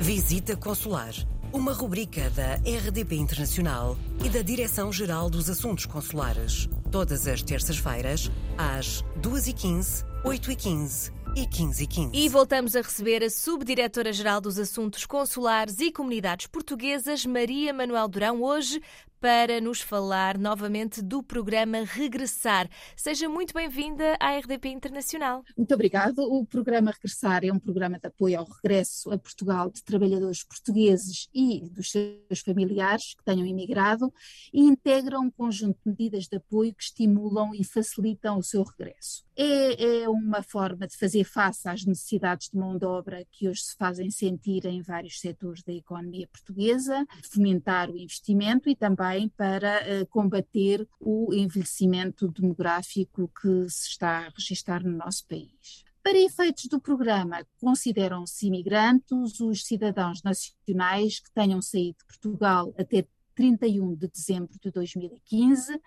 Visita Consular, uma rubrica da RDP Internacional e da Direção-Geral dos Assuntos Consulares. Todas as terças-feiras, às 2h15, 8h15 e 15 e 15. E voltamos a receber a Subdiretora-Geral dos Assuntos Consulares e Comunidades Portuguesas, Maria Manuel Durão, hoje para nos falar novamente do programa Regressar. Seja muito bem-vinda à RDP Internacional. Muito obrigado. O programa Regressar é um programa de apoio ao regresso a Portugal de trabalhadores portugueses e dos seus familiares que tenham imigrado e integra um conjunto de medidas de apoio que estimulam e facilitam o seu regresso. É, é uma forma de fazer face às necessidades de mão de obra que hoje se fazem sentir em vários setores da economia portuguesa, fomentar o investimento e também para uh, combater o envelhecimento demográfico que se está a registrar no nosso país. Para efeitos do programa, consideram-se imigrantes os cidadãos nacionais que tenham saído de Portugal até 31 de dezembro de 2015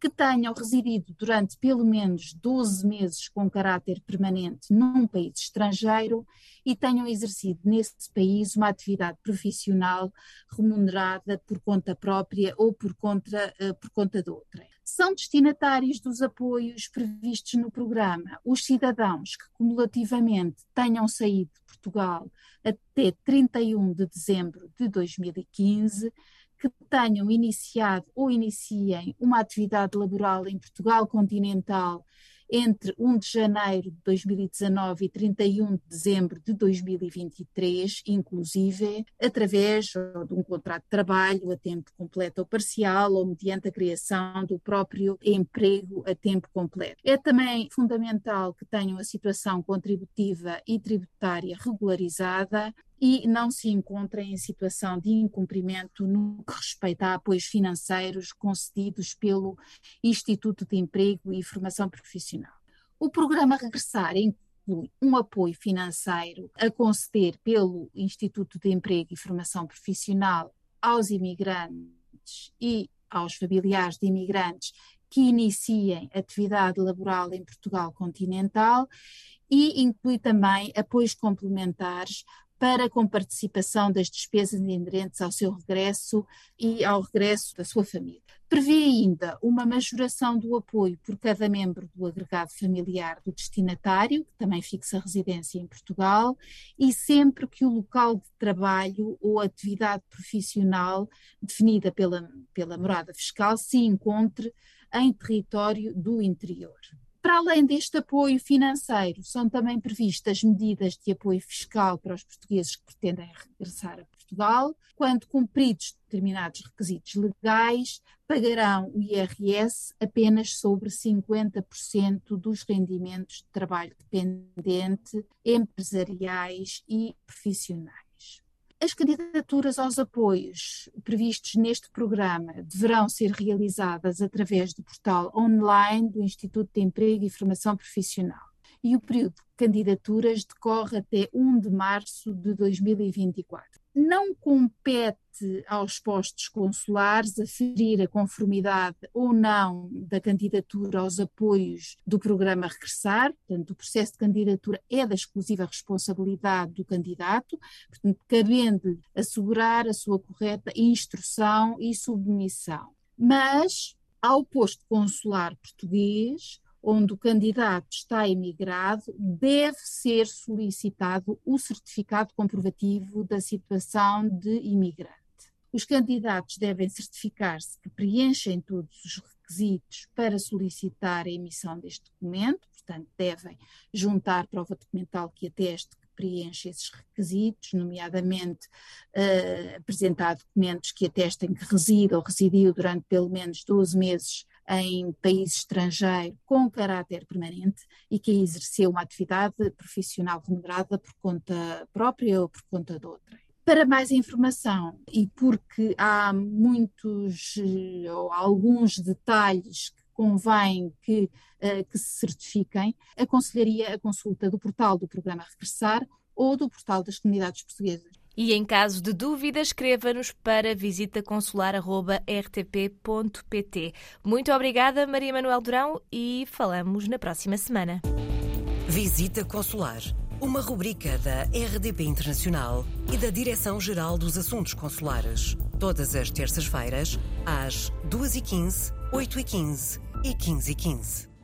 que tenham residido durante pelo menos 12 meses com caráter permanente num país estrangeiro e tenham exercido nesse país uma atividade profissional remunerada por conta própria ou por conta, uh, por conta de outra. São destinatários dos apoios previstos no programa os cidadãos que cumulativamente tenham saído de Portugal até 31 de dezembro de 2015 que tenham iniciado ou iniciem uma atividade laboral em Portugal continental entre 1 de janeiro de 2019 e 31 de dezembro de 2023, inclusive através de um contrato de trabalho a tempo completo ou parcial ou mediante a criação do próprio emprego a tempo completo. É também fundamental que tenham a situação contributiva e tributária regularizada e não se encontrem em situação de incumprimento no que respeita a apoios financeiros concedidos pelo Instituto de Emprego e Formação Profissional. O programa Regressar inclui um apoio financeiro a conceder pelo Instituto de Emprego e Formação Profissional aos imigrantes e aos familiares de imigrantes que iniciem atividade laboral em Portugal continental e inclui também apoios complementares para com participação das despesas inerentes ao seu regresso e ao regresso da sua família. Prevê ainda uma majoração do apoio por cada membro do agregado familiar do destinatário, que também fixa residência em Portugal, e sempre que o local de trabalho ou atividade profissional definida pela, pela morada fiscal se encontre em território do interior. Para além deste apoio financeiro, são também previstas medidas de apoio fiscal para os portugueses que pretendem regressar a Portugal. Quando cumpridos determinados requisitos legais, pagarão o IRS apenas sobre 50% dos rendimentos de trabalho dependente, empresariais e profissionais. As candidaturas aos apoios previstos neste programa deverão ser realizadas através do portal online do Instituto de Emprego e Formação Profissional. E o período de candidaturas decorre até 1 de março de 2024 não compete aos postos consulares aferir a conformidade ou não da candidatura aos apoios do programa Regressar, portanto, o processo de candidatura é da exclusiva responsabilidade do candidato, portanto, cabendo assegurar a sua correta instrução e submissão. Mas, ao posto consular português, onde o candidato está emigrado, deve ser solicitado o certificado comprovativo da situação de imigrante. Os candidatos devem certificar-se que preenchem todos os requisitos para solicitar a emissão deste documento, portanto, devem juntar prova documental que ateste que preenche esses requisitos, nomeadamente uh, apresentar documentos que atestem que reside ou residiu durante pelo menos 12 meses em país estrangeiro com caráter permanente e que exerceu uma atividade profissional remunerada por conta própria ou por conta de outra. Para mais informação e porque há muitos ou alguns detalhes que convém que, uh, que se certifiquem, aconselharia a consulta do portal do programa Regressar ou do portal das comunidades portuguesas. E em caso de dúvida, escreva-nos para visitaconsular.rtp.pt. Muito obrigada, Maria Manuel Durão, e falamos na próxima semana. Visita Consular uma rubrica da RDP Internacional e da Direção-Geral dos Assuntos Consulares. Todas as terças-feiras, às 2h15, 8h15 e 15h15.